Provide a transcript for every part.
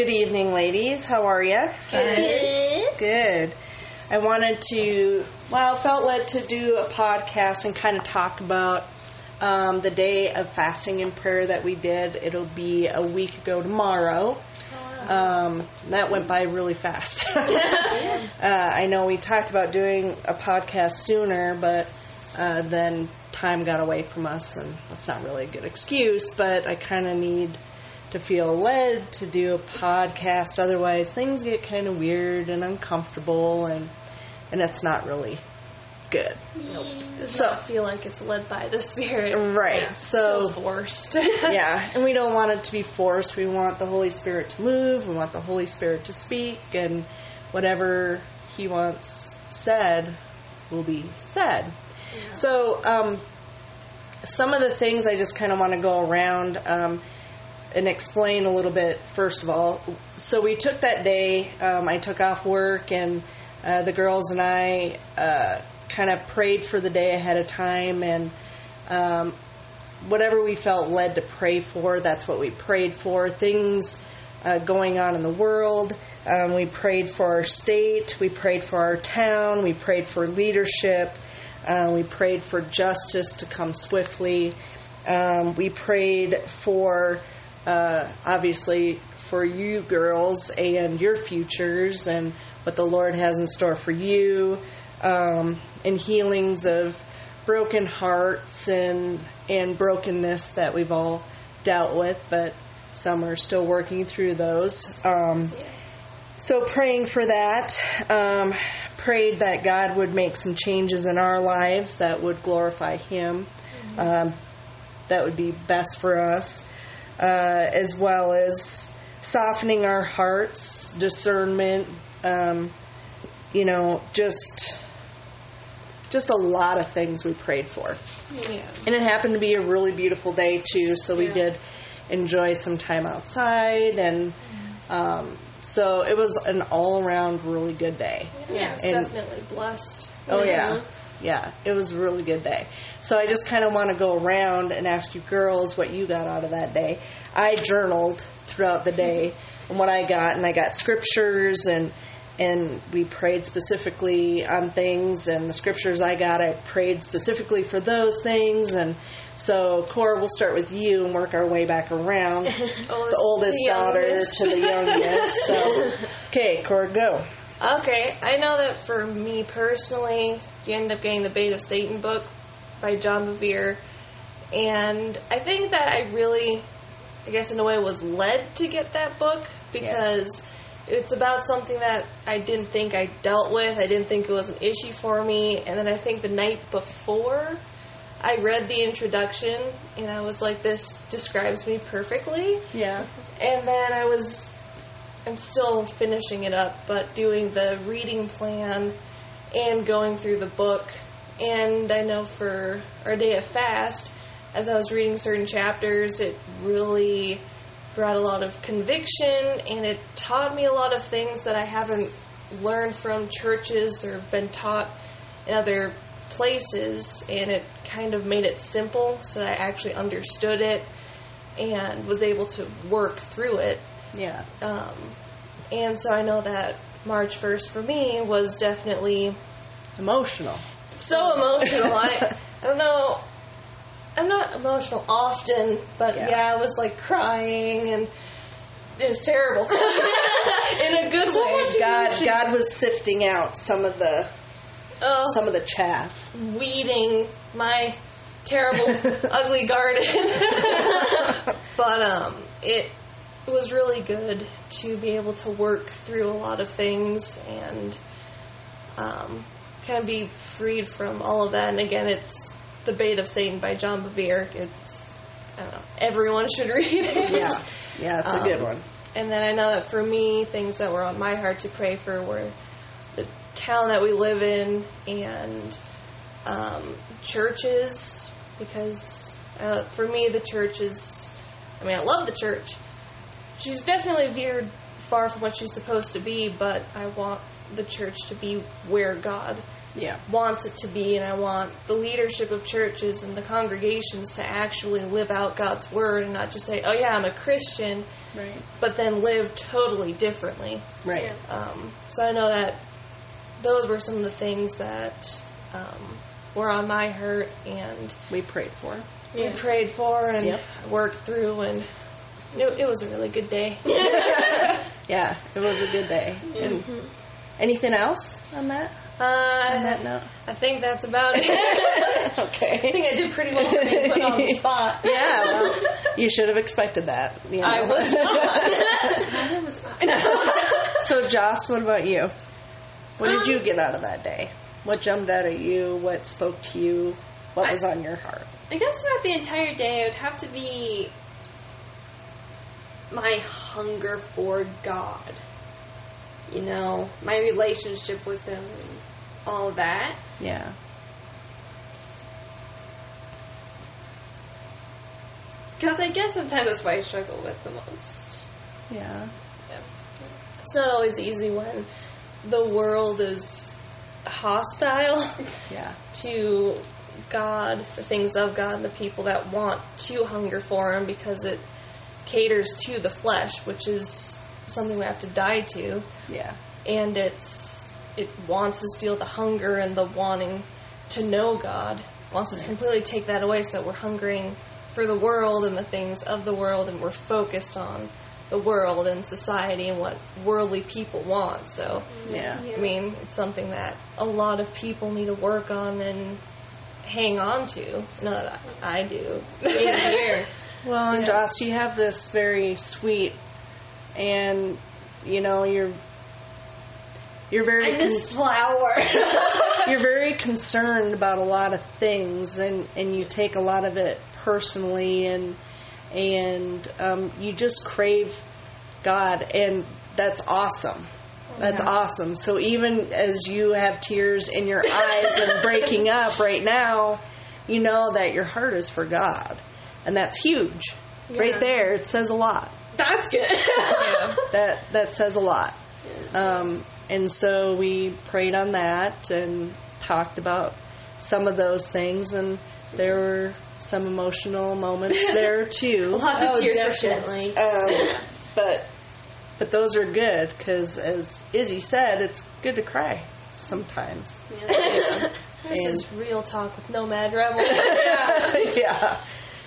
good evening, ladies. How are you? Good. Good. I wanted to, well, felt led to do a podcast and kind of talk about um, the day of fasting and prayer that we did. It'll be a week ago tomorrow. Um, that went by really fast. uh, I know we talked about doing a podcast sooner, but uh, then time got away from us, and that's not really a good excuse. But I kind of need to feel led to do a podcast. Otherwise, things get kind of weird and uncomfortable, and and it's not really good. Nope. Does So- not feel like it's led by the spirit. Right. Yeah, So- so forced. yeah, and we don't want it to be forced. We want the Holy Spirit to move. We want the Holy Spirit to speak, and whatever He wants said will be said. So, um, some of the things I just kind of want to go around um, and explain a little bit. First of all, so we took that day. Um, I took off work, and uh, the girls and I uh, kind of prayed for the day ahead of time, and um, whatever we felt led to pray for, that's what we prayed for. Things uh, going on in the world. Um, we prayed for our state. We prayed for our town. We prayed for leadership. Uh, we prayed for justice to come swiftly. Um, we prayed for, uh, obviously, for you girls and your futures and what the Lord has in store for you, um, and healings of broken hearts and and brokenness that we've all dealt with, but some are still working through those. Um, so praying for that, um, prayed that God would make some changes in our lives that would glorify Him. Um, that would be best for us, as well as softening our hearts, discernment. Um, you know, just just a lot of things we prayed for. yeah. And it happened to be a really beautiful day too, so we Yeah. did enjoy some time outside, and um, so it was an all-around really good day. Yeah, And- definitely blessed. Oh yeah, yeah, it was a really good day. So I just kind of want to go around and ask you girls what you got out of that day. I journaled throughout the day and what I got, and I got scriptures and and we prayed specifically on things and the scriptures I got I prayed specifically for those things and so Cora we'll start with you and work our way back around the oldest daughter youngest. to the youngest so okay Cora go Okay, I know that for me personally, you end up getting the Bait of Satan book by John Bevere, and I think that I really, I guess in a way, was led to get that book because it's about something that I didn't think I dealt with. I didn't think it was an issue for me, and then I think the night before. I read the introduction and I was like, this describes me perfectly. yeah And then I was, I'm still finishing it up, but doing the reading plan and going through the book. And I know for our day of fast, as I was reading certain chapters, it really brought a lot of conviction and it taught me a lot of things that I haven't learned from churches or been taught in other places. And it kind of made it simple so I actually understood it and was able to work through it. Yeah Um, and so I know that March 1st for me was definitely emotional so emotional. I, I don't know. I'm not emotional often, but Yeah. yeah, I was like crying and it was terrible in a good way. God, God was sifting out some of the Oh, some of the chaff. weeding my terrible, ugly garden. but um, it was really good to be able to work through a lot of things and um, kind of be freed from all of that. And again, it's The Bait of Satan by John Bevere. It's I don't know. Everyone should read it. Yeah, yeah, it's a good Um, one. And then I know that for me, things that were on my heart to pray for were the town that we live in and um, churches, because uh, for me, the church is. I mean, I love the church. She's definitely veered far from what she's supposed to be, but I want the church to be where God Yeah. wants it to be, and I want the leadership of churches and the congregations to actually live out God's word and not just say, "Oh yeah, I'm a Christian," Right. but then live totally differently. Right. Um, so I know that those were some of the things that um, were on my heart, and We prayed for. we prayed for and Yep. worked through, and it, it was a really good day. Yeah, it was a good day. And anything else on that? On Uh, that note? I think that's about it. Okay. I think I did pretty well being put on the spot. Yeah, well, you should have expected that. you know. I was Neither was I. So, Joss, what about you? What did you get out of that day? What jumped out at you? What spoke to you? What I- was on your heart? I guess throughout the entire day, it would have to be my hunger for God. You know, my relationship with Him, all that. Yeah. Because I guess sometimes that's what I struggle with the most. Yeah. It's not always easy when the world is hostile Yeah. to God, the things of God, the people that want to hunger for Him because it caters to the flesh, which is something we have to die to, Yeah. and it's it wants to steal the hunger and the wanting to know God. It wants to completely take that away, so that we're hungering for the world and the things of the world, and we're focused on the world and society and what worldly people want. So. Yeah. I mean, it's something that a lot of people need to work on and hang on to. Know that I, I do. here. Well, and Yeah. Joss, you have this very sweet, and you know you're you're very this flower. you're very concerned about a lot of things, and and you take a lot of it personally, and and um, you just crave God, and that's awesome. That's awesome. So even as you have tears in your eyes and breaking up right now, you know that your heart is for God, and that's huge. Right there, it says a lot. That's good. That that says a lot. Um, and so we prayed on that and talked about some of those things, and there were some emotional moments there too. Lots of Oh, tears definitely. Um, but but those are good because, as Izzy said, it's good to cry sometimes. This And- is real talk with Nomad Rebel. yeah,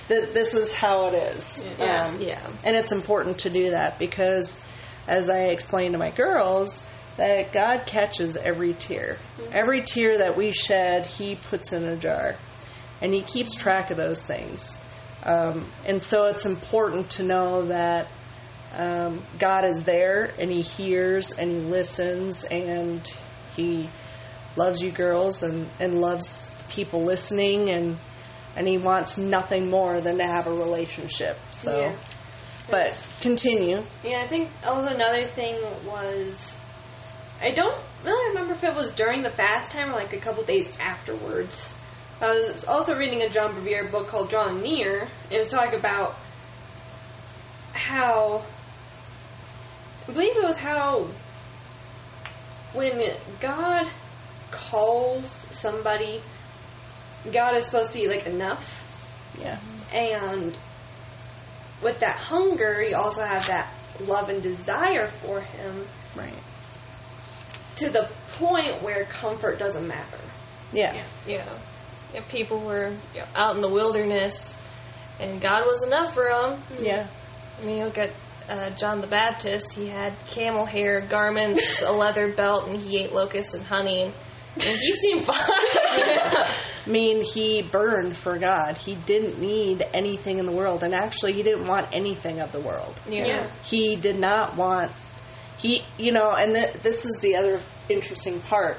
Th- this is how it is. Yeah. Um, yeah. And it's important to do that because, as I explained to my girls, that God catches every tear. Every tear that we shed, He puts in a jar. And He keeps track of those things. Um, and so it's important to know that um, God is there and He hears and He listens and He loves you girls and, and loves people listening and and He wants nothing more than to have a relationship. So, Yeah. but continue. Yeah, I think also another thing was I don't really remember if it was during the fast time or like a couple days afterwards. I was also reading a John Bevere book called Drawing Near. It was talking about how I believe it was how when God calls somebody, God is supposed to be like enough. Yeah. And with that hunger, you also have that love and desire for Him Right. to the point where comfort doesn't matter. Yeah. Yeah. yeah people were you know, out in the wilderness, and God was enough for them. Yeah. I mean, you look at uh, John the Baptist. He had camel hair garments, a leather belt, and he ate locusts and honey. And, and he seemed fine. I mean, he burned for God. He didn't need anything in the world, and actually, he didn't want anything of the world. yeah. Yeah. He did not want. He, you know, and th- this is the other interesting part.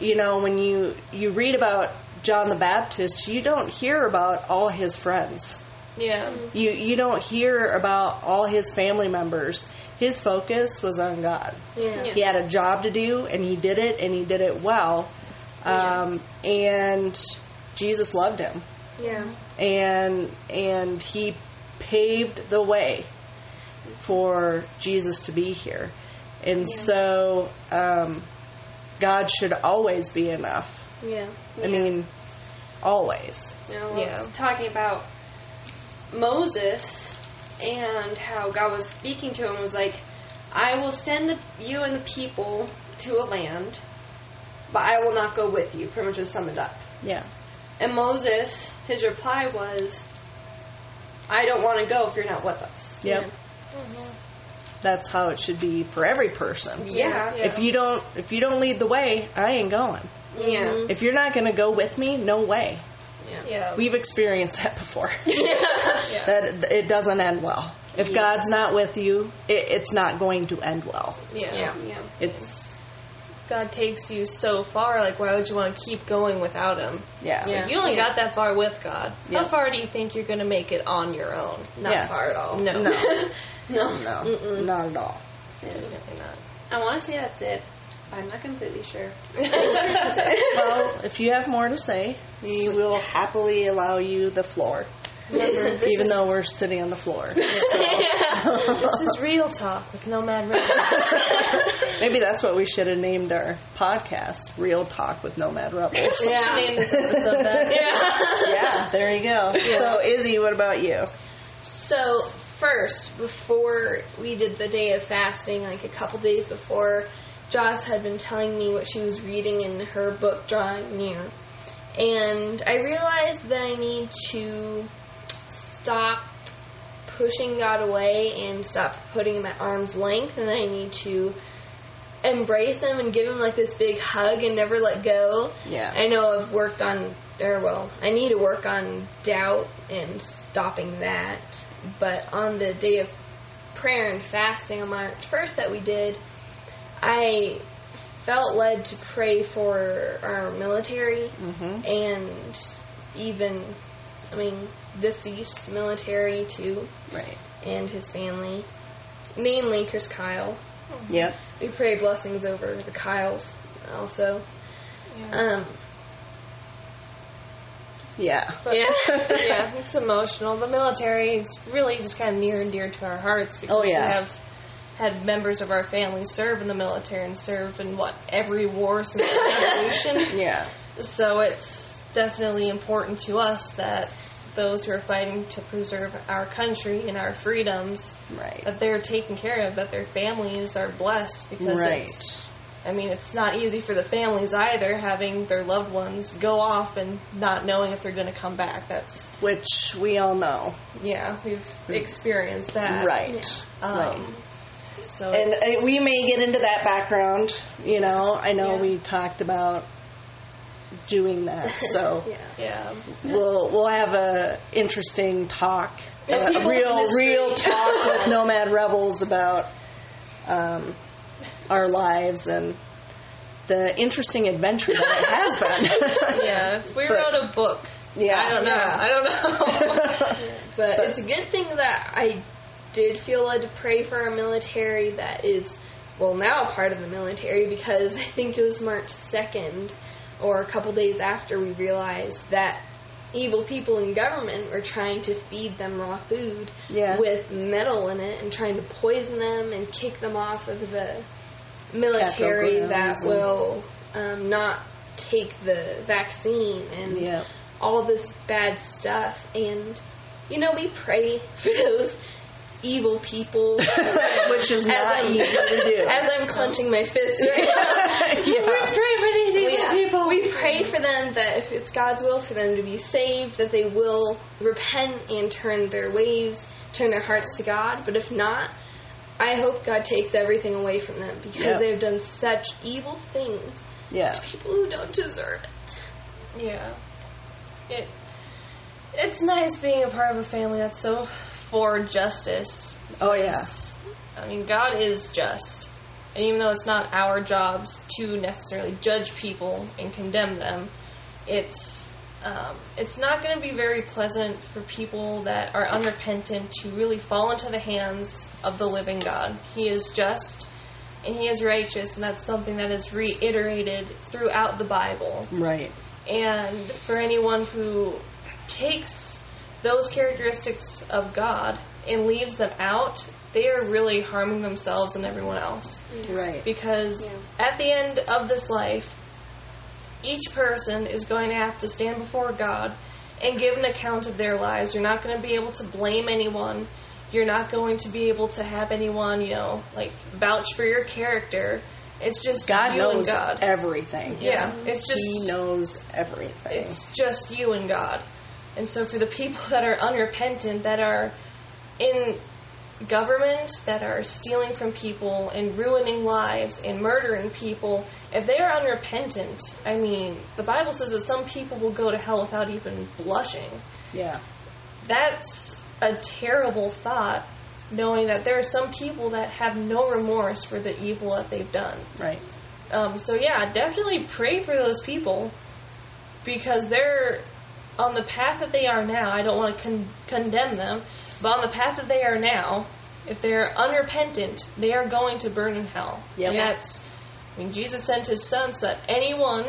You know, when you you read about John the Baptist, you don't hear about all his friends. Yeah. You you don't hear about all his family members. His focus was on God. Yeah. He had a job to do, and he did it, and he did it well. Um, And Jesus loved him, Yeah. and and he paved the way for Jesus to be here. And so, um, God should always be enough. Yeah. I mean, always. You know, Yeah. talking about Moses and how God was speaking to him was like, I will send the, you and the people to a land, but I will not go with you. Pretty much just summed it up. Yeah. And Moses, his reply was, I don't want to go if you're not with us. Yep. That's how it should be for every person. Yeah. If you don't if you don't lead the way, I ain't going. Yeah. If you're not going to go with me, no way. Yeah. We've experienced that before. That it doesn't end well. If God's not with you, it, it's not going to end well. yeah. Yeah. Yeah. It's God takes you so far, like, why would you want to keep going without Him? yeah. Yeah. You only Yeah. got that far with God. Yeah. How far do you think you're going to make it on your own? Not Yeah. far at all. No. No, No. no, not at all. Definitely not. I want to say that's it. But I'm not completely sure. Well, if you have more to say, we will happily allow you the floor, Remember, even though we're sitting on the floor. this is real talk with Nomad Rebels. Maybe that's what we should have named our podcast: "Real Talk with Nomad Rebels." yeah. Name this episode that. Yeah. yeah, there you go. So, Izzy, what about you? So first, before we did the day of fasting, like a couple days before, Joss had been telling me what she was reading in her book Drawing Near. And I realized that I need to stop pushing God away and stop putting him at arm's length and I need to embrace him and give him like this big hug and never let go. Yeah. I know I've worked on, or well, I need to work on doubt and stopping that. But on the day of prayer and fasting on March 1st that we did, I felt led to pray for our military and even, I mean, deceased military too, Right. and his family, namely Chris Kyle. Yep. We pray blessings over the Kyles also. Um, Yeah. But, yeah. yeah, it's emotional. The military is really just kind of near and dear to our hearts because Oh, yeah. we have had members of our family serve in the military and serve in what every war since the revolution. Yeah. So it's definitely important to us that those who are fighting to preserve our country and our freedoms Right. that they're taken care of, that their families are blessed because Right. it's I mean, it's not easy for the families either having their loved ones go off and not knowing if they're going to come back. That's Which we all know. yeah, we've experienced that. Right. Um, right. So And uh, we may get into that background. You know, I know Yeah. we talked about doing that, so yeah, we'll we'll have a interesting talk, Yeah, a real real talk with Nomad Rebels about um, our lives and the interesting adventure that it has been. yeah. We But- wrote a book, Yeah. I don't know. Yeah. I don't know. but, it's a good thing that I did feel led to pray for our military that is, well, now a part of the military because I think it was March 2nd or a couple days after we realized that evil people in government were trying to feed them raw food Yeah. with metal in it and trying to poison them and kick them off of the military that will um, not take the vaccine and Yep. all this bad stuff. And, you know, we pray for those evil people. Which is As not I'm- easy to do. As I'm clenching my fists right now. yeah. Pray for these evil Yeah. people. We pray for them that if it's God's will for them to be saved, that they will repent and turn their ways, turn their hearts to God. But if not, I hope God takes everything away from them because Yep. they've done such evil things Yeah. to people who don't deserve it. Yeah. It it's nice being a part of a family that's so for justice. Oh yeah. I mean, God is just. And even though it's not our jobs to necessarily judge people and condemn them, it's um, it's not going to be very pleasant for people that are unrepentant to really fall into the hands of the living God. He is just and He is righteous, and that's something that is reiterated throughout the Bible. Right. And for anyone who takes those characteristics of God and leaves them out, they are really harming themselves and everyone else. Mm-hmm. Right. Because at the end of this life, each person is going to have to stand before God and give an account of their lives. You're not going to be able to blame anyone. You're not going to be able to have anyone, you know, like vouch for your character. It's just God you knows and God. everything. Yeah, it's just He knows everything. it's just you and God. And so for the people that are unrepentant, that are in government, that are stealing from people and ruining lives and murdering people, if they are unrepentant, I mean, the Bible says that some people will go to hell without even blushing. yeah. That's a terrible thought, knowing that there are some people that have no remorse for the evil that they've done. Right. Um, so yeah, definitely pray for those people because they're on the path that they are now. I don't want to con- condemn them, but on the path that they are now, if they're unrepentant, they are going to burn in hell. Yep. And that's, I mean, Jesus sent His Son so that anyone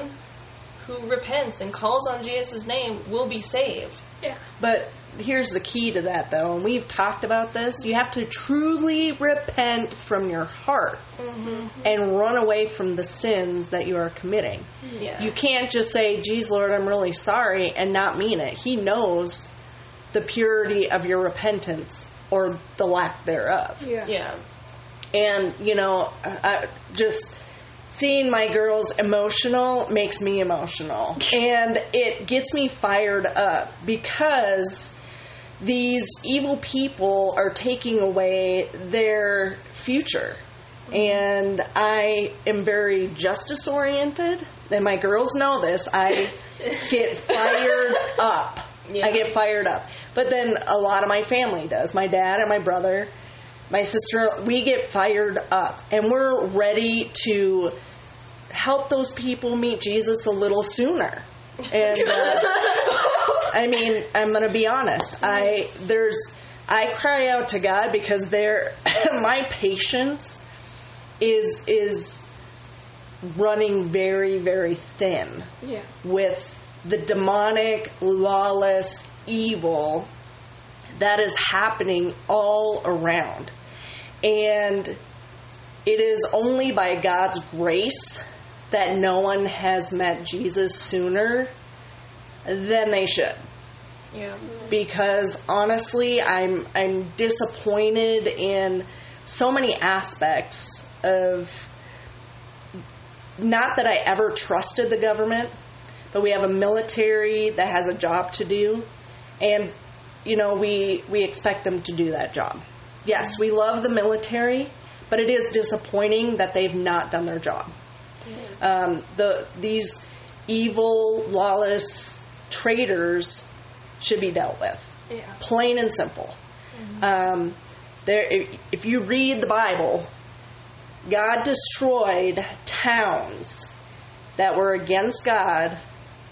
who repents and calls on Jesus' name will be saved. Yeah. But here's the key to that, though, and we've talked about this. You have to truly repent from your heart mm-hmm. and run away from the sins that you are committing. Yeah. You can't just say, Geez, Lord, I'm really sorry, and not mean it. He knows the purity of your repentance or the lack thereof. Yeah. yeah. And, you know, I, just seeing my girls emotional makes me emotional. and it gets me fired up because these evil people are taking away their future. And I am very justice oriented, and my girls know this. I get fired up. Yeah. I get fired up. But then a lot of my family does. My dad and my brother, my sister, we get fired up. And we're ready to help those people meet Jesus a little sooner. And uh, I mean, I'm going to be honest. I there's I cry out to God because there my patience is is running very very thin Yeah. with the demonic, lawless, evil that is happening all around. And it is only by God's grace that no one has met Jesus sooner than they should. Yeah. Because honestly, I'm I'm disappointed in so many aspects of not that I ever trusted the government, but we have a military that has a job to do and you know we we expect them to do that job. Yes, we love the military, but it is disappointing that they've not done their job. Um, the these evil, lawless traitors should be dealt with, Yeah. plain and simple. Um, there, if, if you read the Bible, God destroyed towns that were against God,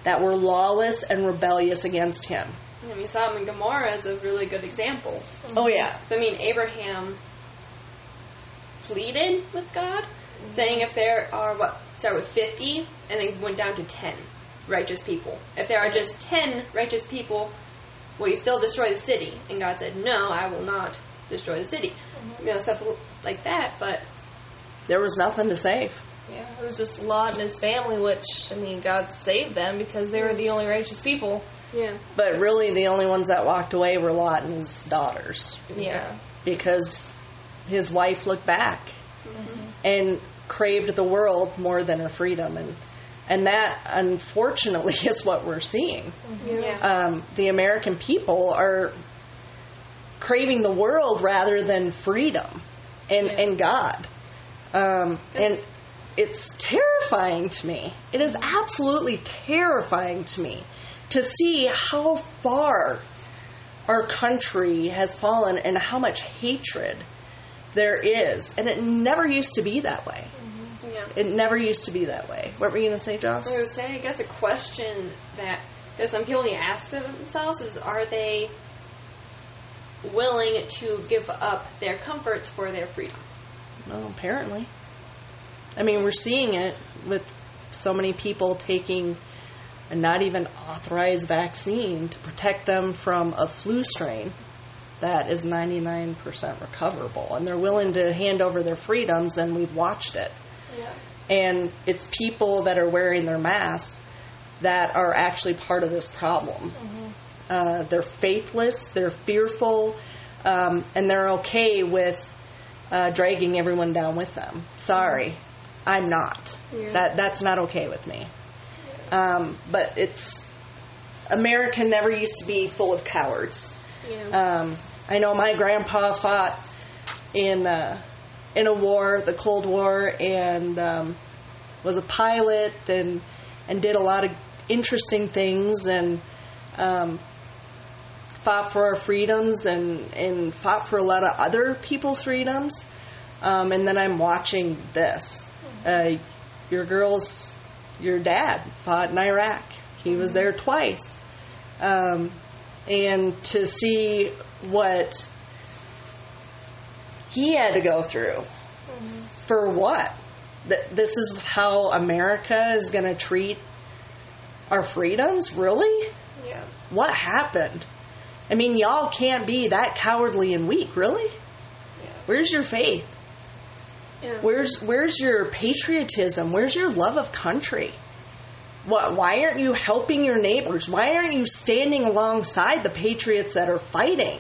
that were lawless and rebellious against Him. I mean, Sodom and Gomorrah is a really good example. Oh yeah, So, I mean, Abraham pleaded with God, saying if there are, what, start with 50, and then went down to 10 righteous people. If there are just 10 righteous people, will you still destroy the city? And God said, no, I will not destroy the city. You know, stuff like that, but there was nothing to save. Yeah, it was just Lot and his family, which, I mean, God saved them because they were the only righteous people. Yeah. But really, the only ones that walked away were Lot and his daughters. Yeah. because his wife looked back and craved the world more than her freedom. And and that unfortunately is what we're seeing. Yeah. um, the american people are craving the world rather than freedom and and god. Um, and it's terrifying to me. It is absolutely terrifying to me to see how far our country has fallen and how much hatred there is. And it never used to be that way. Mm-hmm. yeah. It never used to be that way. What were you going to say, Joss? I Joss? would say, I guess a question that, that some people need to ask themselves is are they willing to give up their comforts for their freedom? No, apparently. I mean, we're seeing it with so many people taking a not even authorized vaccine to protect them from a flu strain. That is 99% recoverable. And they're willing to hand over their freedoms, and we've watched it. Yeah. And it's people that are wearing their masks that are actually part of this problem. Uh, they're faithless, they're fearful, um, and they're okay with uh, dragging everyone down with them. Sorry, I'm not. Yeah. That that's not okay with me. Um, but it's America never used to be full of cowards. Yeah. Um, I know my grandpa fought in uh, in a war, the Cold War, and um, was a pilot and and did a lot of interesting things and um, fought for our freedoms and and fought for a lot of other people's freedoms. Um, and then I'm watching this. Uh, your girls, your dad fought in Iraq. He was there twice. Um, and to see what he had to go through for what? Th- this is how America is going to treat our freedoms? Really? Yeah. What happened? I mean, y'all can't be that cowardly and weak, really? Yeah. Where's your faith? yeah. Where's where's your patriotism? Where's your love of country? What, why aren't you helping your neighbors? Why aren't you standing alongside the patriots that are fighting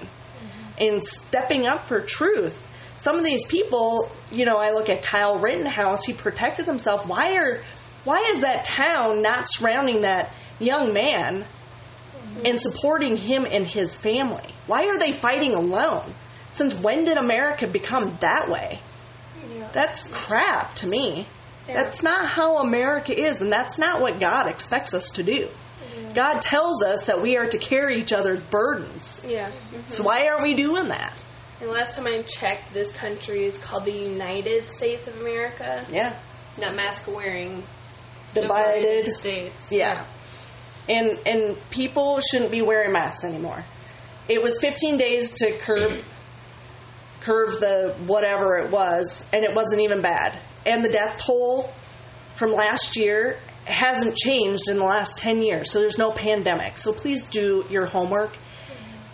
and stepping up for truth? Some of these people, you know, I look at Kyle Rittenhouse, he protected himself. Why are why is that town not surrounding that young man and supporting him and his family? Why are they fighting alone? Since when did America become that way? Yeah. That's crap to me. Yeah. That's not how America is, and that's not what God expects us to do. God tells us that we are to carry each other's burdens. yeah. So why aren't we doing that? And last time I checked, this country is called the United States of America. Yeah. Not mask wearing. Divided. states. Yeah. And and people shouldn't be wearing masks anymore. It was 15 days to curb curve the whatever it was, and it wasn't even bad. And the death toll from last year hasn't changed in the last 10 years, so there's no pandemic. So please do your homework.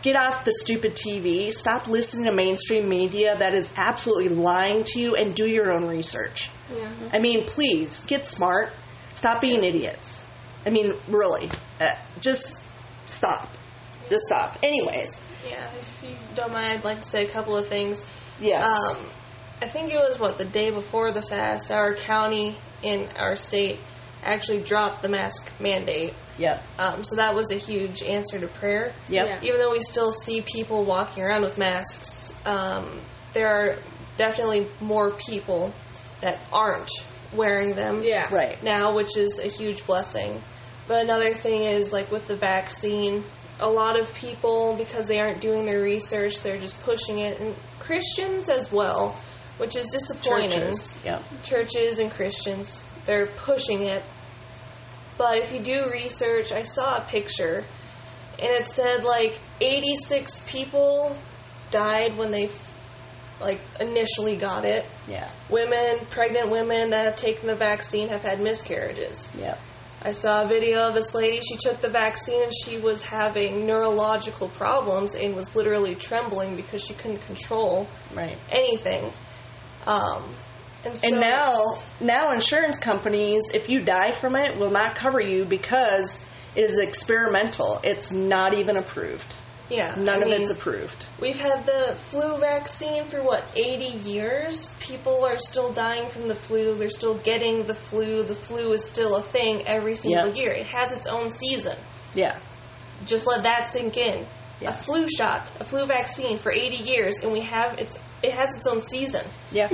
Get off the stupid TV. Stop listening to mainstream media that is absolutely lying to you and do your own research. Yeah. I mean, please get smart. Stop being idiots. I mean, really, uh, just stop. Just stop. Anyways, Yeah, if you don't mind, I'd like to say a couple of things. yes, Um, I think it was what the day before the fast, our county in our state actually dropped the mask mandate. yep, Um, so that was a huge answer to prayer. yep, Yeah. Even though we still see people walking around with masks, um, there are definitely more people that aren't wearing them Yeah. right, now, which is a huge blessing. But another thing is like with the vaccine, a lot of people because they aren't doing their research, they're just pushing it, and Christians as well, which is disappointing. churches, yep, Churches and Christians, they're pushing it. But if you do research, I saw a picture, and it said like 86 people died when they like initially got it. yeah, Women, pregnant women that have taken the vaccine have had miscarriages. yep, I saw a video of this lady. She took the vaccine and she was having neurological problems and was literally trembling because she couldn't control right. anything. Um, and so And now, now insurance companies, if you die from it, will not cover you because it is experimental. It's not even approved. yeah, None I of mean, it's approved. We've had the flu vaccine for what, 80 years? People are still dying from the flu. They're still getting the flu. The flu is still a thing every single Yeah. year. It has its own season. Yeah, Just let that sink in. Yeah. A flu shot, a flu vaccine for 80 years, and we have its. It has its own season. yeah,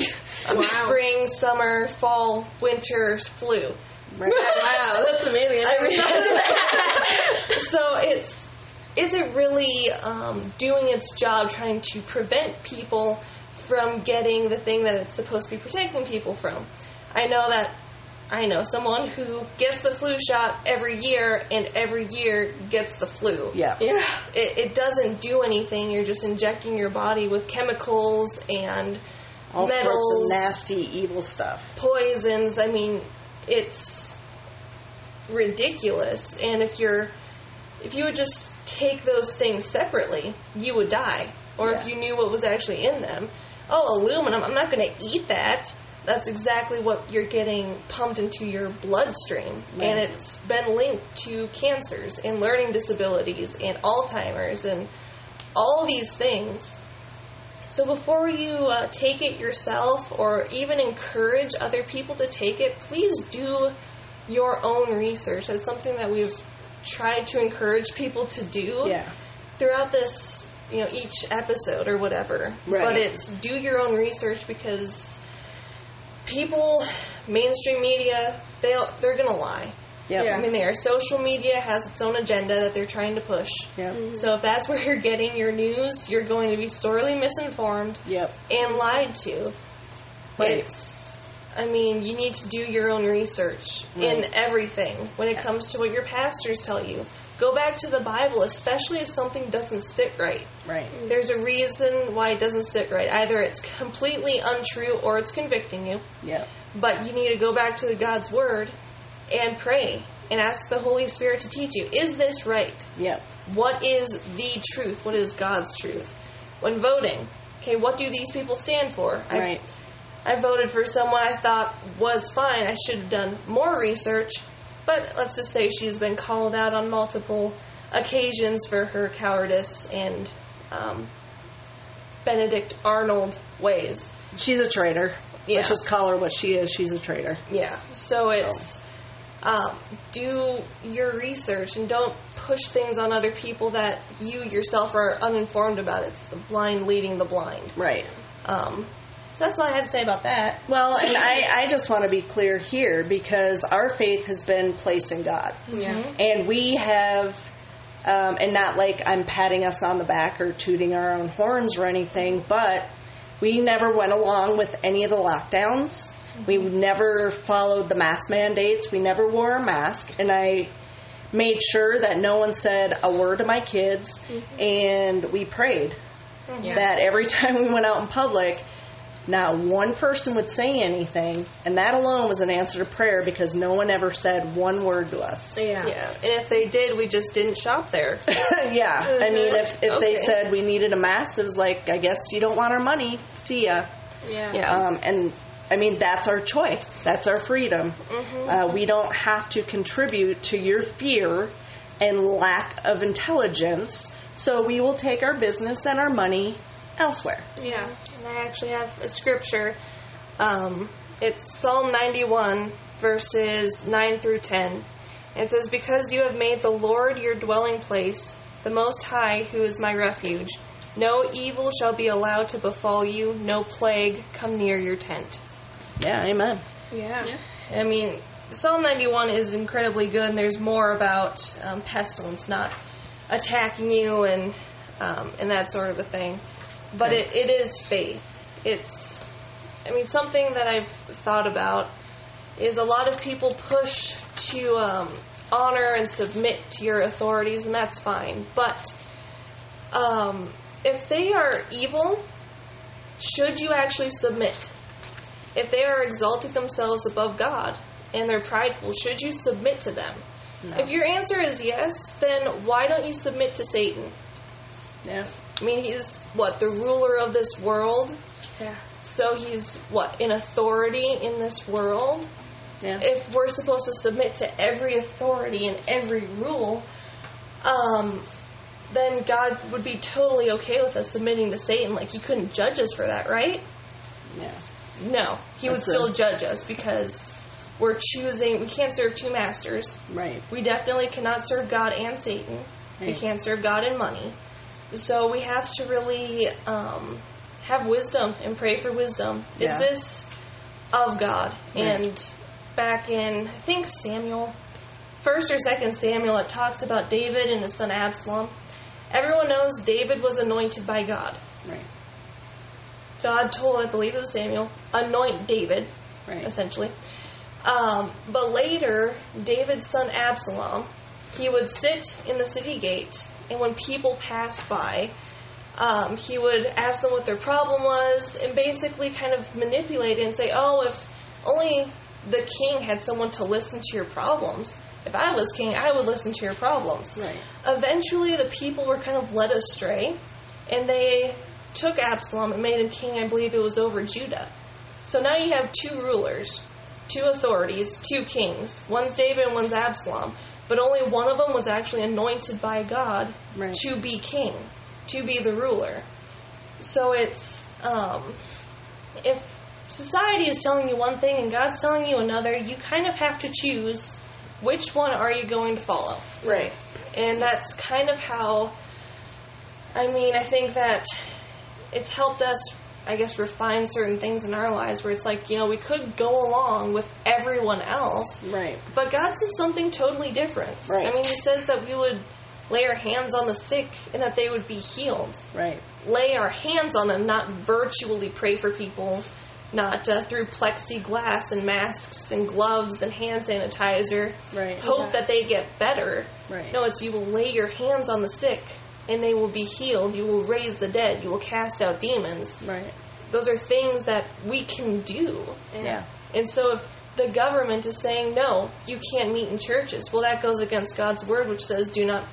Um, Wow. Spring, summer, fall, winter, flu. right. Wow, that's amazing. I never thought of that. So it's is it really um, doing its job trying to prevent people from getting the thing that it's supposed to be protecting people from? I know that I know someone who gets the flu shot every year and every year gets the flu. yeah, Yeah. It, it doesn't do anything. You're just injecting your body with chemicals and all sorts of nasty, evil stuff. poisons. I mean, it's ridiculous. And if you're, if you would just take those things separately, you would die. or if you knew what was actually in them. Oh, aluminum, I'm not going to eat that. That's exactly what you're getting pumped into your bloodstream. And it's been linked to cancers and learning disabilities and Alzheimer's and all these things. So before you uh, take it yourself or even encourage other people to take it, please do your own research. That's something that we've tried to encourage people to do Yeah. throughout this, you know, each episode or whatever. Right. But it's do your own research because people, mainstream media, they they're gonna lie. Yep. Yeah. I mean, there. Social media has its own agenda that they're trying to push. Yep. Mm-hmm. So if that's where you're getting your news, you're going to be sorely misinformed Yep. and lied to. Right. It's, I mean, you need to do your own research in everything when it comes to what your pastors tell you. Go back to the Bible, especially if something doesn't sit right. Right. There's a reason why it doesn't sit right. Either it's completely untrue or it's convicting you. Yep. But you need to go back to God's Word and pray and ask the Holy Spirit to teach you is this right? Yep. What is the truth? What is God's truth? When voting, okay, what do these people stand for? I- Right. I voted for someone I thought was fine. I should have done more research, but let's just say she's been called out on multiple occasions for her cowardice and um, Benedict Arnold ways. She's a traitor. Yeah. Let's just call her what she is. She's a traitor. Yeah. So it's um, do your research and don't push things on other people that you yourself are uninformed about. It's the blind leading the blind. Right. Um, so that's all I had to say about that. Well, and I, I just want to be clear here because our faith has been placed in God. Yeah. Mm-hmm. And we have, um, and not like I'm patting us on the back or tooting our own horns or anything, but we never went along with any of the lockdowns. We mm-hmm. never followed the mask mandates. We never wore a mask. And I made sure that no one said a word to my kids. Mm-hmm. And we prayed Yeah. that every time we went out in public, not one person would say anything, and that alone was an answer to prayer because no one ever said one word to us. Yeah. Yeah. And if they did, we just didn't shop there. yeah, I mean, if, if they said we needed a mask, it was like, I guess you don't want our money. See ya. Yeah. Yeah. Um, and I mean, that's our choice. That's our freedom. Uh, we don't have to contribute to your fear and lack of intelligence. So we will take our business and our money elsewhere. Yeah. And I actually have a scripture. Um, it's Psalm 91, verses 9 through 10. It says, Because you have made the Lord your dwelling place, the Most High, who is my refuge, no evil shall be allowed to befall you, no plague come near your tent. Yeah, amen. Yeah. I mean, Psalm 91 is incredibly good, and there's more about um, pestilence not attacking you and um, and that sort of a thing. But it, it is faith. It's, I mean, something that I've thought about is a lot of people push to um, honor and submit to your authorities, and that's fine. But um, if they are evil, should you actually submit? If they are exalting themselves above God and they're prideful, should you submit to them? If your answer is yes, then why don't you submit to Satan? Yeah. I mean, he's what the ruler of this world, Yeah. so he's what in authority in this world. Yeah. If we're supposed to submit to every authority and every rule, um, then God would be totally okay with us submitting to Satan. Like he couldn't judge us for that, right? yeah. No, he would That's a- still judge us because we're choosing. We can't serve two masters. Right. We definitely cannot serve God and Satan. We can't serve God and money. So we have to really um, have wisdom and pray for wisdom. Yeah. Is this of God? Right. And back in, I think Samuel, first or second Samuel, it talks about David and his son Absalom. Everyone knows David was anointed by God. Right. God told, I believe it was Samuel, anoint David, Right. essentially. Um, but later, David's son Absalom, he would sit in the city gate, and when people passed by, um, he would ask them what their problem was, and basically kind of manipulate it and say, "Oh, if only the king had someone to listen to your problems. If I was king, I would listen to your problems." Right. Eventually, the people were kind of led astray, and they took Absalom and made him king. I believe it was over Judah. So now you have two rulers, two authorities, two kings. One's David and one's Absalom. But only one of them was actually anointed by God Right. to be king, to be the ruler. So it's um, if society is telling you one thing and God's telling you another, you kind of have to choose which one are you going to follow. Right. And that's kind of how I mean, I think that it's helped us I guess refine certain things in our lives where it's like, you know, we could go along with everyone else, Right. but God says something totally different. Right. I mean, He says that we would lay our hands on the sick and that they would be healed. Right. Lay our hands on them, not virtually pray for people, not uh, through plexiglass and masks and gloves and hand sanitizer. Right. Hope Yeah. that they get better. Right. No, it's you will lay your hands on the sick and they will be healed. You will raise the dead. You will cast out demons. Right. Those are things that we can do. Yeah. And so if the government is saying no, you can't meet in churches, well that goes against God's word which says do not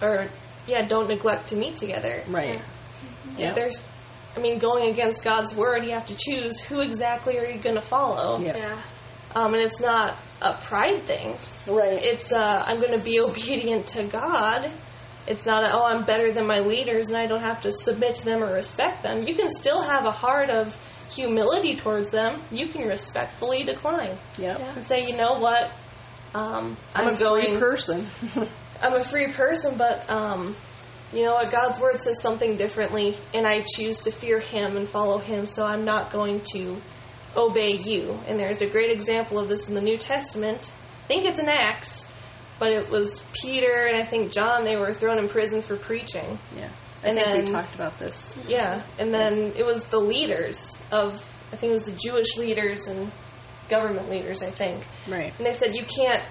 or yeah, don't neglect to meet together. Right. Yeah. If there's I mean going against God's word, you have to choose who exactly are you going to follow. Yeah. Yeah. Um, and it's not a pride thing. Right. It's uh, I'm going to be obedient to God. It's not a, oh I'm better than my leaders and I don't have to submit to them or respect them. You can still have a heart of humility towards them. You can respectfully decline Yep. Yeah. and say, you know what, um, I'm, I'm, a going. free person. I'm a free person, but um, you know what? God's word says something differently, and I choose to fear Him and follow Him. So I'm not going to obey you. And there's a great example of this in the New Testament. I think it's in Acts, but it was Peter and I think John. They were thrown in prison for preaching. yeah. I And think we talked about this. Yeah, and then it was the leaders of I think it was the Jewish leaders and government leaders. I think. Right. And they said, You can't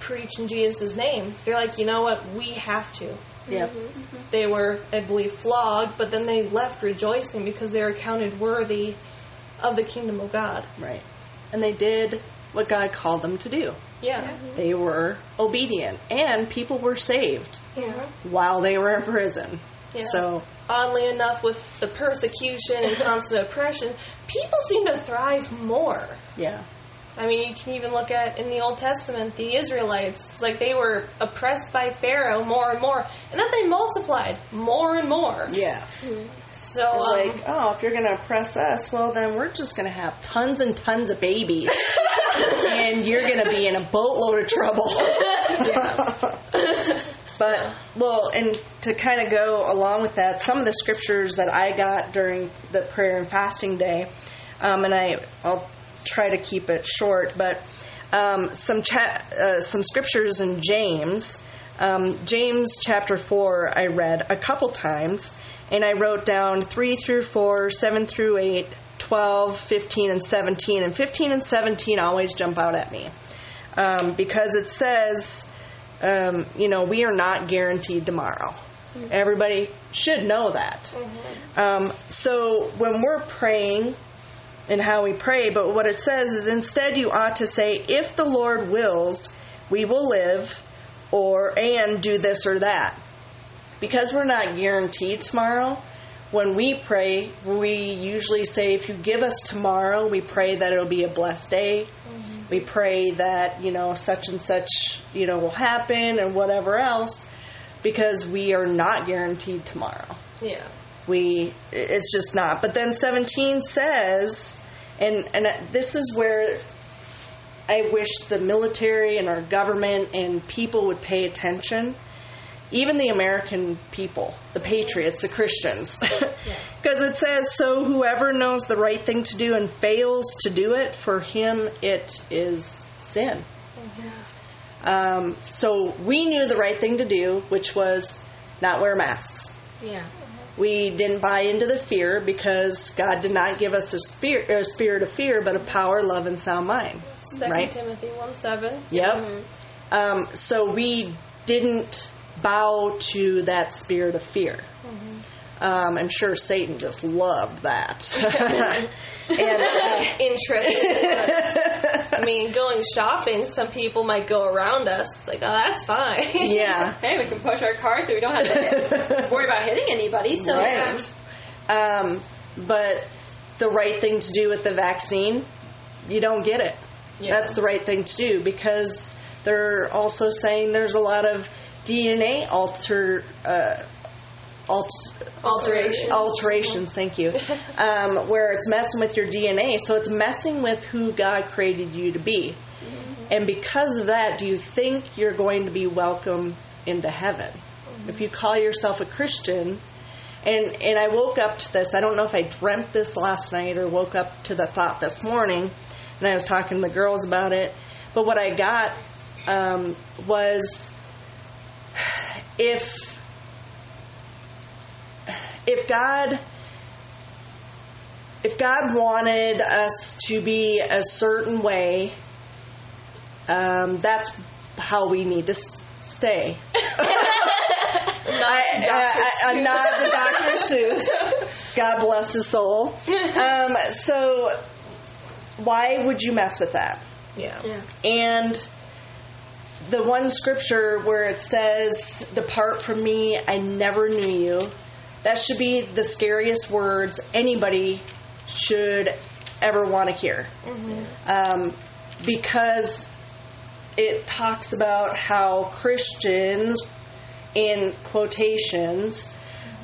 preach in Jesus' name. They're like, You know what? We have to. Yep. Mm-hmm. Mm-hmm. They were, I believe, flogged, but then they left rejoicing because they were counted worthy of the kingdom of God. Right. And they did what God called them to do. Yeah. They were obedient, and people were saved Yeah. while they were in prison. Yeah. So, Oddly enough, with the persecution and constant oppression, people seem to thrive more. yeah. I mean, you can even look at in the Old Testament the Israelites. It's like they were oppressed by Pharaoh more and more, and then they multiplied more and more. Yeah. Hmm. So, um, like, oh, if you're going to oppress us, well, then we're just going to have tons and tons of babies. and you're going to be in a boatload of trouble. but, well, and to kind of go along with that, some of the scriptures that I got during the prayer and fasting day, um, and I, I'll try to keep it short, but um, some, cha- uh, some scriptures in James. Um, James chapter 4, I read a couple times, and I wrote down 3 through 4, 7 through 8, 12, 15, and 17. And 15 and 17 always jump out at me um, because it says, um, you know, we are not guaranteed tomorrow. Everybody should know that. Um, so when we're praying, and how we pray, but what it says is instead you ought to say, if the Lord wills, we will live, or and do this or that. Because we're not guaranteed tomorrow, when we pray, we usually say, if you give us tomorrow, we pray that it'll be a blessed day. Mm-hmm. We pray that, you know, such and such, you know, will happen and whatever else, because we are not guaranteed tomorrow yeah. we it's just not but then 17 says and and this is where i wish the military and our government and people would pay attention. Even the american people the patriots the christians. Because it says so whoever knows the right thing to do and fails to do it for him it is sin. Um, so we knew the right thing to do which was not wear masks. Yeah. we didn't buy into the fear because God did not give us a spirit, a spirit of fear, but a power, love, and sound mind. Second Right. Timothy one seven. Yep. Um, so we didn't bow to that spirit of fear. Um, I'm sure Satan just loved that. and uh, Interesting. I mean, going shopping, some people might go around us. It's like, oh, that's fine. yeah, Hey, we can push our car through. We don't have to worry about hitting anybody. So right. Um, but the right thing to do with the vaccine, you don't get it. Yeah. That's the right thing to do because they're also saying there's a lot of DNA alter. Uh, alt- Alteration. alterations, thank you, um, where it's messing with your DNA. So it's messing with who God created you to be. And because of that, do you think you're going to be welcome into heaven? If you call yourself a Christian, and, and I woke up to this, I don't know if I dreamt this last night or woke up to the thought this morning, and I was talking to the girls about it. But what I got um, was if if God if God wanted us to be a certain way, um, that's how we need to s- stay. I, I, I, a nod to Dr. Seuss. God bless his soul. Um, so, why would you mess with that? Yeah. And the one scripture where it says, Depart from me, I never knew you, that should be the scariest words anybody should ever want to hear. Um, because it talks about how Christians, in quotations,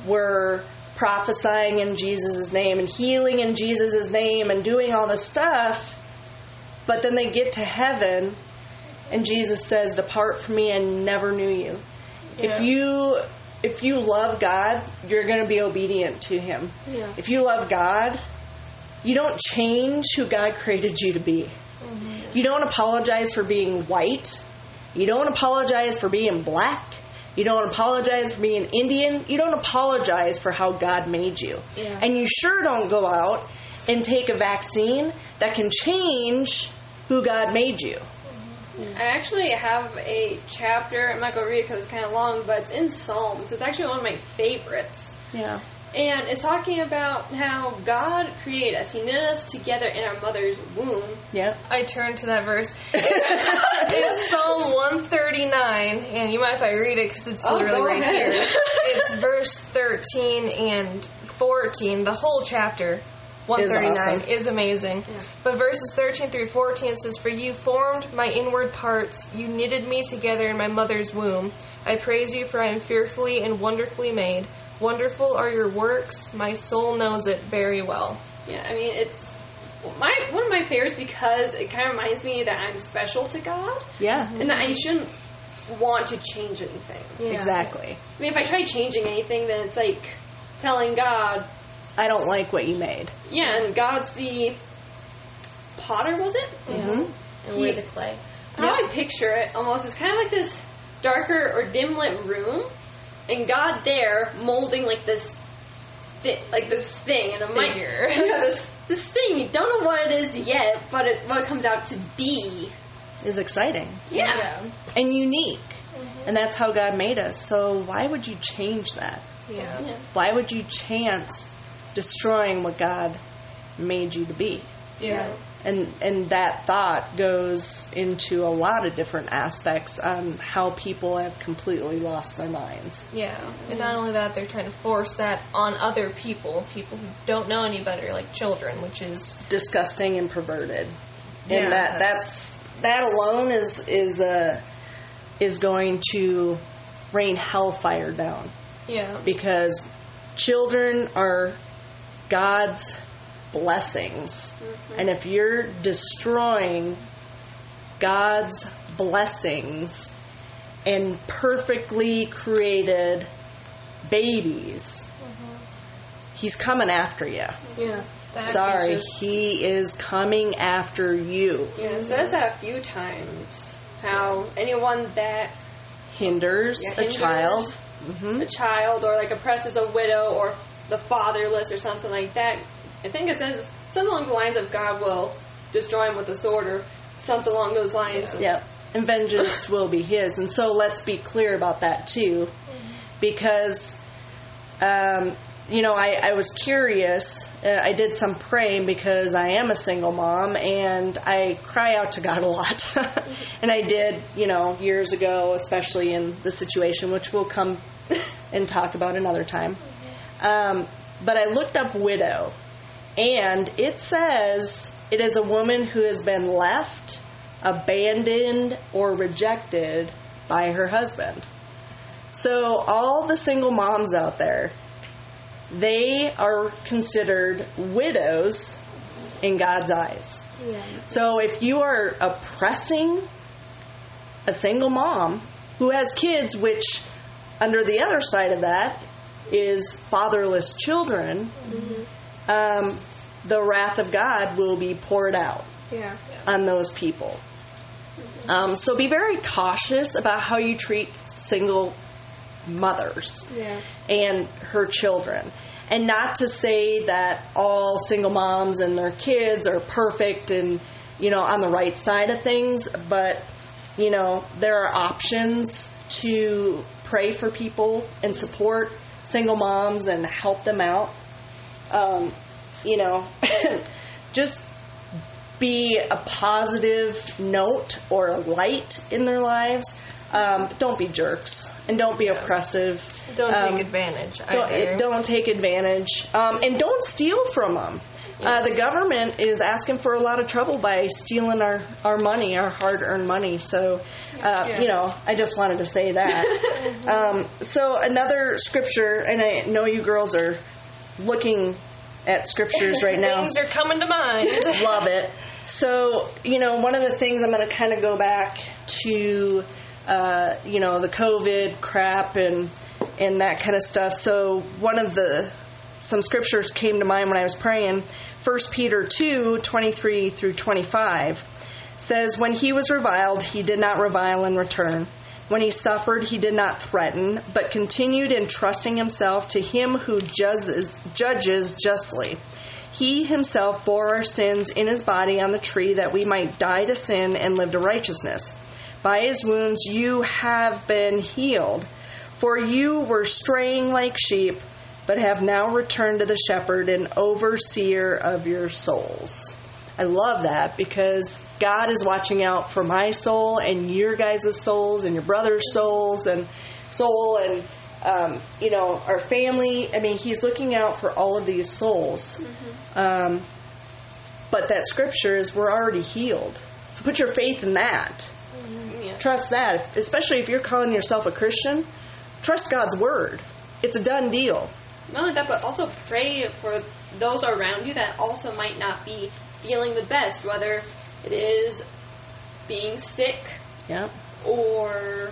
were prophesying in Jesus' name and healing in Jesus' name and doing all this stuff, but then they get to heaven and Jesus says, "Depart from me, I never knew you." If you if you love God, you're going to be obedient to him. Yeah. If you love God, you don't change who God created you to be. Mm-hmm. You don't apologize for being white. You don't apologize for being black. You don't apologize for being Indian. You don't apologize for how God made you. Yeah. And you sure don't go out and take a vaccine that can change who God made you. I actually have a chapter. I'm not going to read it because it's kind of long, but it's in Psalms. It's actually one of my favorites. Yeah. And it's talking about how God created us. He knit us together in our mother's womb. Yeah. I turned to that verse. it's Psalm 139, and you mind if I read it because it's Oh, literally right ahead. here. It's verse 13 and 14, the whole chapter. 139 awesome. is amazing. But verses 13 through 14 says, For you formed my inward parts, you knitted me together in my mother's womb. I praise you, for I am fearfully and wonderfully made. Wonderful are your works, my soul knows it very well. Yeah, I mean, it's my one of my favorites because it kind of reminds me that I'm special to God Yeah. and that I shouldn't want to change anything. Yeah. Exactly. I mean, if I try changing anything, then it's like telling God, I don't like what you made. yeah, and God's the potter, was it? Yeah. Mm-hmm. And we're the clay. How I picture it almost is kind of like this darker or dim lit room, and God there molding like this, thi- like this thing, and it might, Figure. yeah, this this thing. You don't know what it is yet, but it, what it comes out to be. Is exciting Yeah. and unique. Mm-hmm. And that's how God made us. So why would you change that? Yeah. Why would you chance destroying what God made you to be? Yeah. And and that thought goes into a lot of different aspects on how people have completely lost their minds. Yeah, and not only that, they're trying to force that on other people, people who don't know any better, like children, which is Disgusting and perverted. Yeah, and that that's that alone is is uh, is going to rain hellfire down. yeah, because children are God's blessings. Mm-hmm. And if you're destroying God's blessings and perfectly created babies, mm-hmm. He's coming after you. Yeah. Sorry, just- He is coming after you. Yeah, it says that a few times. How anyone that Hinders Yeah, a hinders. child. a mm-hmm. child or like oppresses a widow or the fatherless or something like that. I think it says something along the lines of God will destroy him with the sword or something along those lines. Yep. And vengeance will be his. And so let's be clear about that too. Because um, you know, I, I was curious. Uh, I did some praying because I am a single mom and I cry out to God a lot. and I did, you know, years ago, especially in the situation, which we'll come and talk about another time. Um, but I looked up widow, and it says it is a woman who has been left, abandoned, or rejected by her husband. So, all the single moms out there, they are considered widows in God's eyes. Yeah. So, if you are oppressing a single mom who has kids, which under the other side of that is fatherless children, mm-hmm. Um, the wrath of God will be poured out Yeah. on those people. Um, so be very cautious about how you treat single mothers Yeah. and her children. And not to say that all single moms and their kids are perfect and, you know, on the right side of things, but, you know, there are options to pray for people and support single moms and help them out. Um, you know, just be a positive note or a light in their lives. Um, don't be jerks and don't be oppressive. Don't Um, take advantage don't, don't take advantage um, and don't steal from them. Uh, the government is asking for a lot of trouble by stealing our, our money, our hard earned money. So, uh, you know, I just wanted to say that. um, so, another scripture, and I know you girls are looking at scriptures right now. Things are coming to mind. Love it. So, you know, one of the things I'm going to kind of go back to, uh, you know, the COVID crap and and that kind of stuff. So, one of the some scriptures came to mind when I was praying. 1 Peter 2 23 through 25 says, When he was reviled, he did not revile in return. When he suffered, he did not threaten, but continued entrusting himself to him who judges, judges justly. He himself bore our sins in his body on the tree that we might die to sin and live to righteousness. By his wounds you have been healed. For you were straying like sheep, but have now returned to the shepherd and overseer of your souls. I love that because God is watching out for my soul and your guys' souls and your brother's souls and soul and um, you know our family. I mean, He's looking out for all of these souls. Um, but that scripture is we're already healed. So put your faith in that. Yeah. Trust that, especially if you're calling yourself a Christian. Trust God's word. It's a done deal. Not only that, but also pray for those around you that also might not be feeling the best, whether it is being sick Yeah. or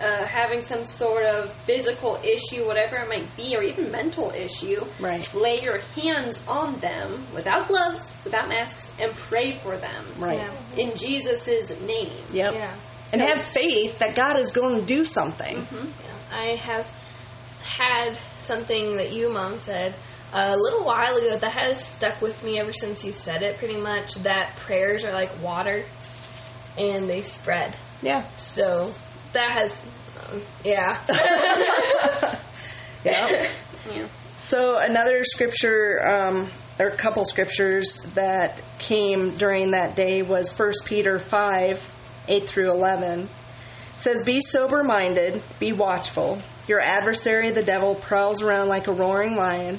uh, having some sort of physical issue, whatever it might be, or even mental issue. Right. Lay your hands on them without gloves, without masks, and pray for them. Right. Yeah. In Jesus' name. Yep. Yeah. And have faith that God is going to do something. I have had something that you, Mom, said a little while ago that has stuck with me ever since you said it, pretty much. That prayers are like water and they spread. Yeah. So that has, um, yeah. Yeah. Yeah. So another scripture, um, or a couple scriptures that came during that day was 1 Peter 5, 8 through 11. It says, Be sober minded, be watchful. Your adversary, the devil, prowls around like a roaring lion,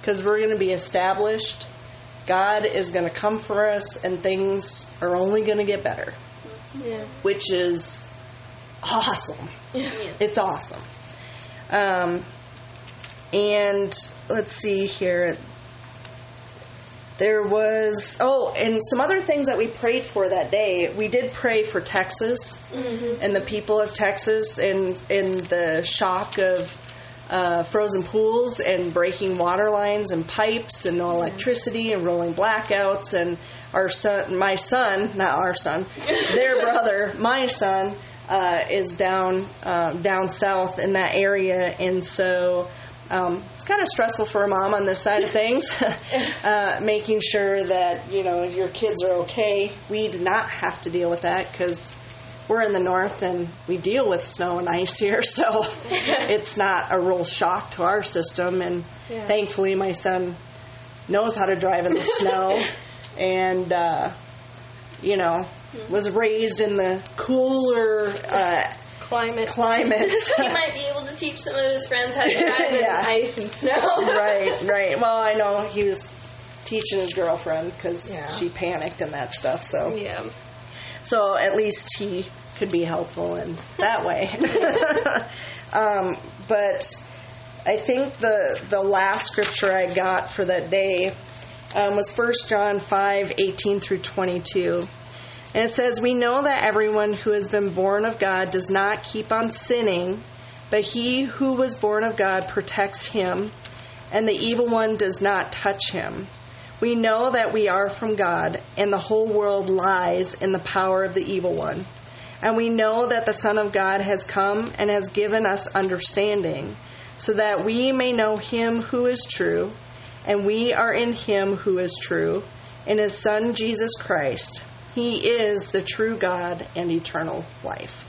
because we're going to be established. God is going to come for us, and things are only going to get better, yeah. which is awesome. Yeah. It's awesome. Um, and let's see here. There was oh, and some other things that we prayed for that day. We did pray for Texas and the people of Texas, and in the shock of uh, frozen pools and breaking water lines and pipes and no electricity and rolling blackouts and our son, my son, not our son, their brother, my son, uh, is down uh, down south in that area, and so um, it's kind of stressful for a mom on this side of things, uh, making sure that you know your kids are okay. We did not have to deal with that because we're in the north and we deal with snow and ice here, so it's not a real shock to our system. And Yeah. thankfully, my son knows how to drive in the snow, and uh, you know was raised in the cooler uh, Climate. climate. he might be able to teach some of his friends how to drive in Yeah. ice and snow. right, right. Well, I know he was teaching his girlfriend because Yeah. she panicked and that stuff. So, Yeah. So at least he could be helpful in that way. um, but I think the the last scripture I got for that day um, was 1 John five eighteen through twenty two. And it says, We know that everyone who has been born of God does not keep on sinning, but he who was born of God protects him, and the evil one does not touch him. We know that we are from God, and the whole world lies in the power of the evil one. And we know that the Son of God has come and has given us understanding, so that we may know him who is true, and we are in him who is true, in his Son Jesus Christ. He is the true God and eternal life.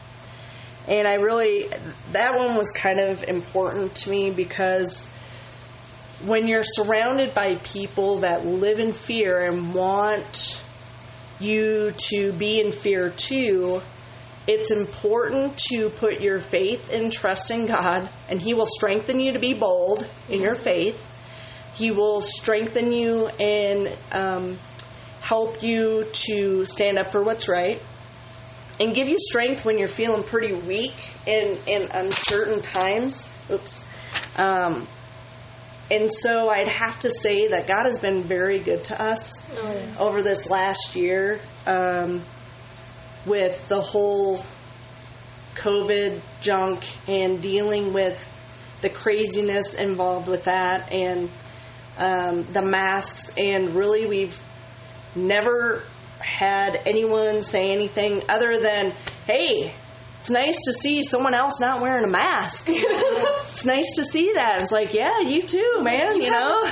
And I really, that one was kind of important to me because when you're surrounded by people that live in fear and want you to be in fear too, it's important to put your faith and trust in God, and He will strengthen you to be bold in your faith. He will strengthen you and um, help you to stand up for what's right and give you strength when you're feeling pretty weak in, in uncertain times. Oops. Um, and so I'd have to say that God has been very good to us Oh, yeah. over this last year um, with the whole COVID junk and dealing with the craziness involved with that and um, the masks. And really, we've never had anyone say anything other than, hey, it's nice to see someone else not wearing a mask. it's nice to see that. It's like, yeah, you too, man, you know?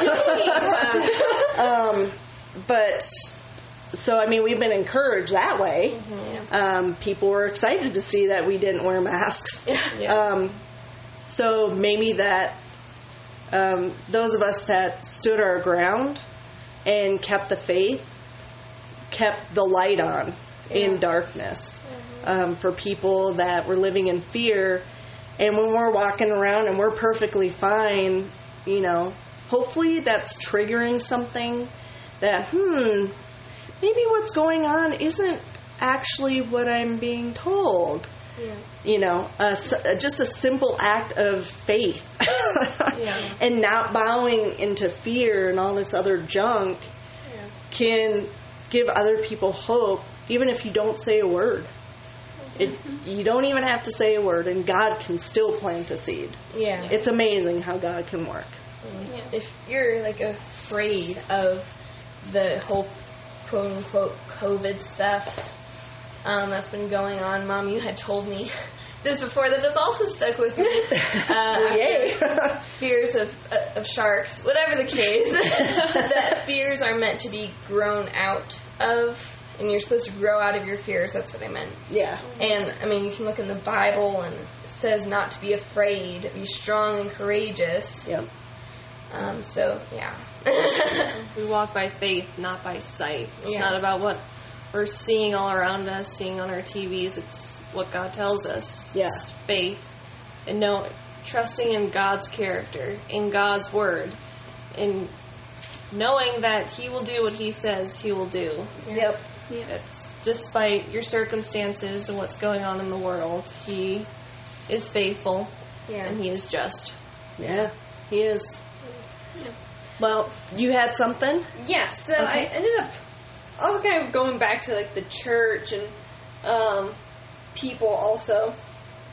um, but so I mean, we've been encouraged that way. Um, people were excited to see that we didn't wear masks. Yeah. Um, so maybe that um, those of us that stood our ground and kept the faith kept the light on in darkness um, for people that were living in fear. And when we're walking around and we're perfectly fine, you know, hopefully that's triggering something that, hmm, maybe what's going on isn't actually what I'm being told. Yeah. You know, a just a simple act of faith Yeah. and not bowing into fear and all this other junk can give other people hope, even if you don't say a word. It, you don't even have to say a word, and God can still plant a seed. Yeah. It's amazing how God can work. if you're like afraid of the whole quote unquote COVID stuff um, that's been going on, Mom, you had told me this before that has also stuck with me. Uh, Yay! fears of, uh, of sharks, whatever the case, that fears are meant to be grown out of, and you're supposed to grow out of your fears. That's what I meant. yeah. And I mean, you can look in the Bible and it says not to be afraid, be strong and courageous. Yep. Um, so yeah, We walk by faith, not by sight. It's Yeah. not about what we're seeing all around us, seeing on our TVs. It's what God tells us. Yeah. It's faith and know, trusting in God's character, in God's word, in knowing that He will do what He says He will do. Yep. It's despite your circumstances and what's going on in the world, He is faithful yeah. and He is just. Yeah. He is. Yeah. Well, you had something? Yeah, so I ended up also kind of going back to like the church and um, people also.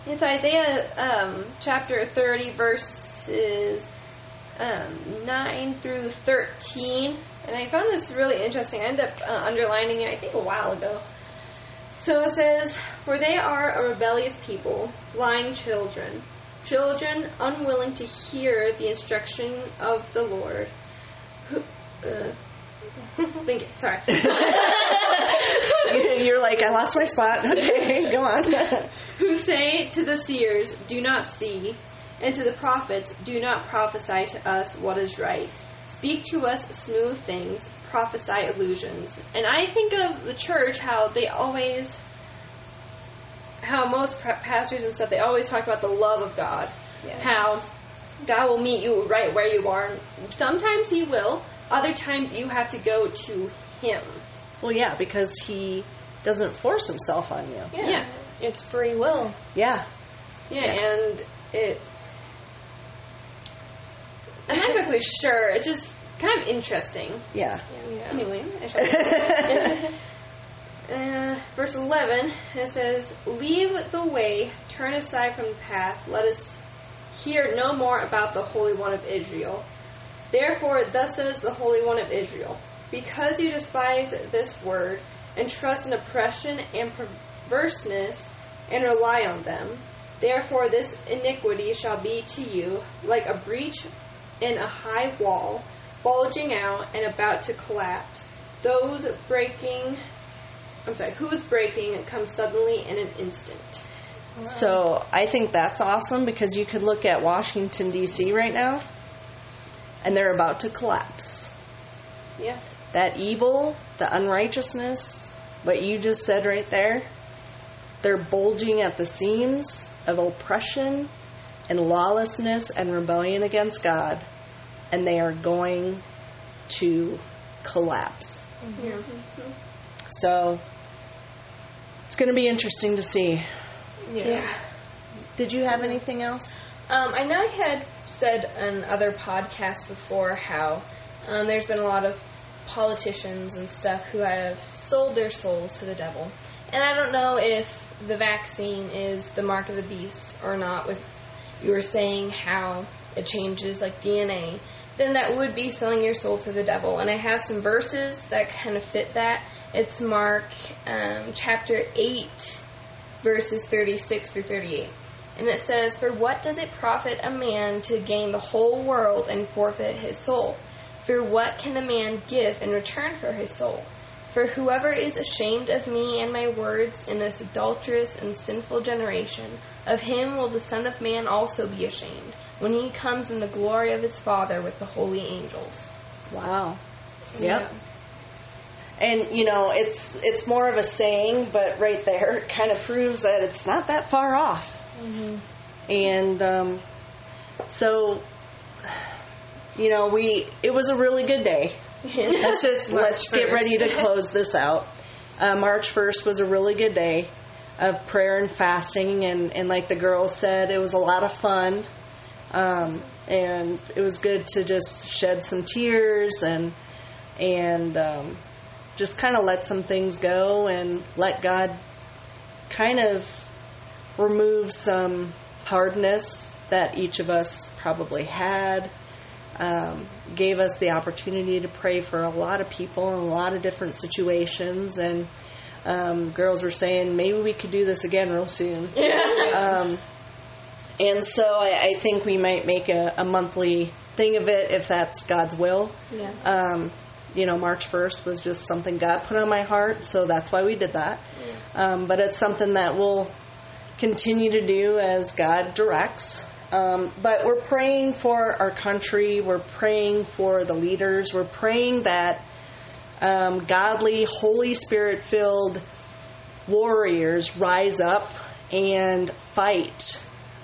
It's Isaiah um, chapter 30, verses um, 9 through 13. And I found this really interesting. I ended up uh, underlining it, I think, a while ago. So it says, For they are a rebellious people, lying children, children unwilling to hear the instruction of the Lord. Who, uh, think it, sorry. You're like, I lost my spot. Okay, go on. who say to the seers, Do not see, and to the prophets, Do not prophesy to us what is right. Speak to us smooth things, prophesy illusions. And I think of the church, how they always, how most pastors and stuff, they always talk about the love of God. How God will meet you right where you are. Sometimes He will, other times you have to go to Him. well, yeah, because he doesn't force himself on you. Yeah. It's free will. Yeah. Yeah, and it. I'm not exactly sure. It's just kind of interesting. Yeah. Anyway, I shall. uh, verse 11 it says, "Leave the way, turn aside from the path. Let us hear no more about the Holy One of Israel. Therefore, thus says the Holy One of Israel: Because you despise this word and trust in oppression and perverseness, and rely on them." Therefore, this iniquity shall be to you like a breach in a high wall, bulging out and about to collapse. Those breaking, I'm sorry, whose breaking comes suddenly in an instant. So I think that's awesome because you could look at Washington, D.C. right now, and they're about to collapse. Yeah. That evil, the unrighteousness, what you just said right there, they're bulging at the seams of oppression and lawlessness and rebellion against God, and they are going to collapse. So it's going to be interesting to see. Yeah. Did you have anything else? Um, I know I had said on other podcasts before how um, there's been a lot of politicians and stuff who have sold their souls to the devil. And I don't know if the vaccine is the mark of the beast or not. If you were saying how it changes like DNA, then that would be selling your soul to the devil. And I have some verses that kind of fit that. It's Mark um, chapter 8, verses 36 through 38. And it says, For what does it profit a man to gain the whole world and forfeit his soul? For what can a man give in return for his soul? For whoever is ashamed of me and my words in this adulterous and sinful generation, of him will the Son of Man also be ashamed, when he comes in the glory of his Father with the holy angels. Wow. Yep. And you know, it's it's more of a saying, but right there it kind of proves that it's not that far off. And um, so, you know, we it was a really good day. let's just let's get ready to close this out. Uh, March first was a really good day of prayer and fasting, and and like the girls said, it was a lot of fun. Um, and it was good to just shed some tears and and um, just kind of let some things go and let God kind of remove some hardness that each of us probably had. Um, gave us the opportunity to pray for a lot of people in a lot of different situations, and um, girls were saying maybe we could do this again real soon. Um, and so I, I think we might make a, a monthly thing of it if that's God's will. Yeah. Um, you know, March 1st was just something God put on my heart, so that's why we did that. Um, but it's something that we'll continue to do as God directs. Um, but we're praying for our country, we're praying for the leaders, we're praying that um, godly, Holy Spirit filled warriors rise up and fight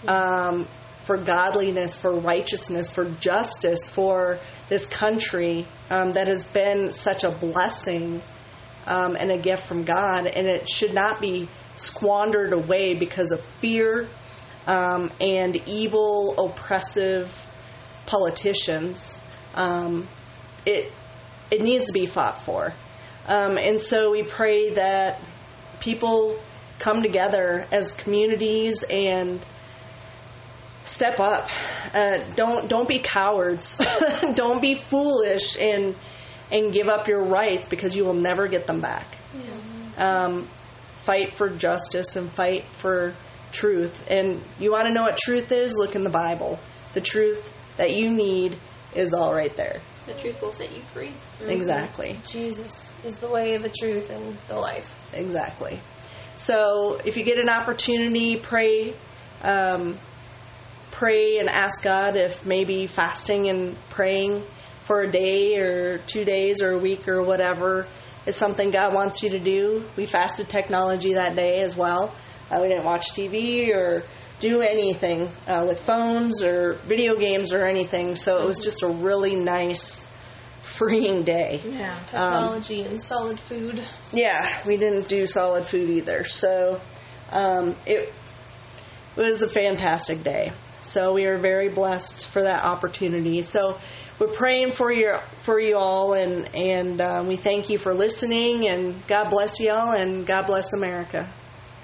um, for godliness, for righteousness, for justice, for this country um, that has been such a blessing um, and a gift from God, and it should not be squandered away because of fear um, and evil, oppressive politicians. Um, it it needs to be fought for, um, and so we pray that people come together as communities and step up. Uh, don't don't be cowards. don't be foolish and and give up your rights because you will never get them back. Um, fight for justice and fight for truth. And you want to know what truth is? Look in the Bible. The truth that you need is all right there. The truth will set you free. Exactly. Jesus is the way, the truth, and the life. Exactly. So if you get an opportunity, pray, um, pray and ask God if maybe fasting and praying for a day or two days or a week or whatever is something God wants you to do. We fasted technology that day as well. Uh, we didn't watch TV or do anything uh, with phones or video games or anything. So it was just a really nice, freeing day. Yeah. Technology and solid food. Yeah, we didn't do solid food either. So um, it was a fantastic day. So we are very blessed for that opportunity. So we're praying for you for you all, and and uh, we thank you for listening. And God bless you all, and God bless America.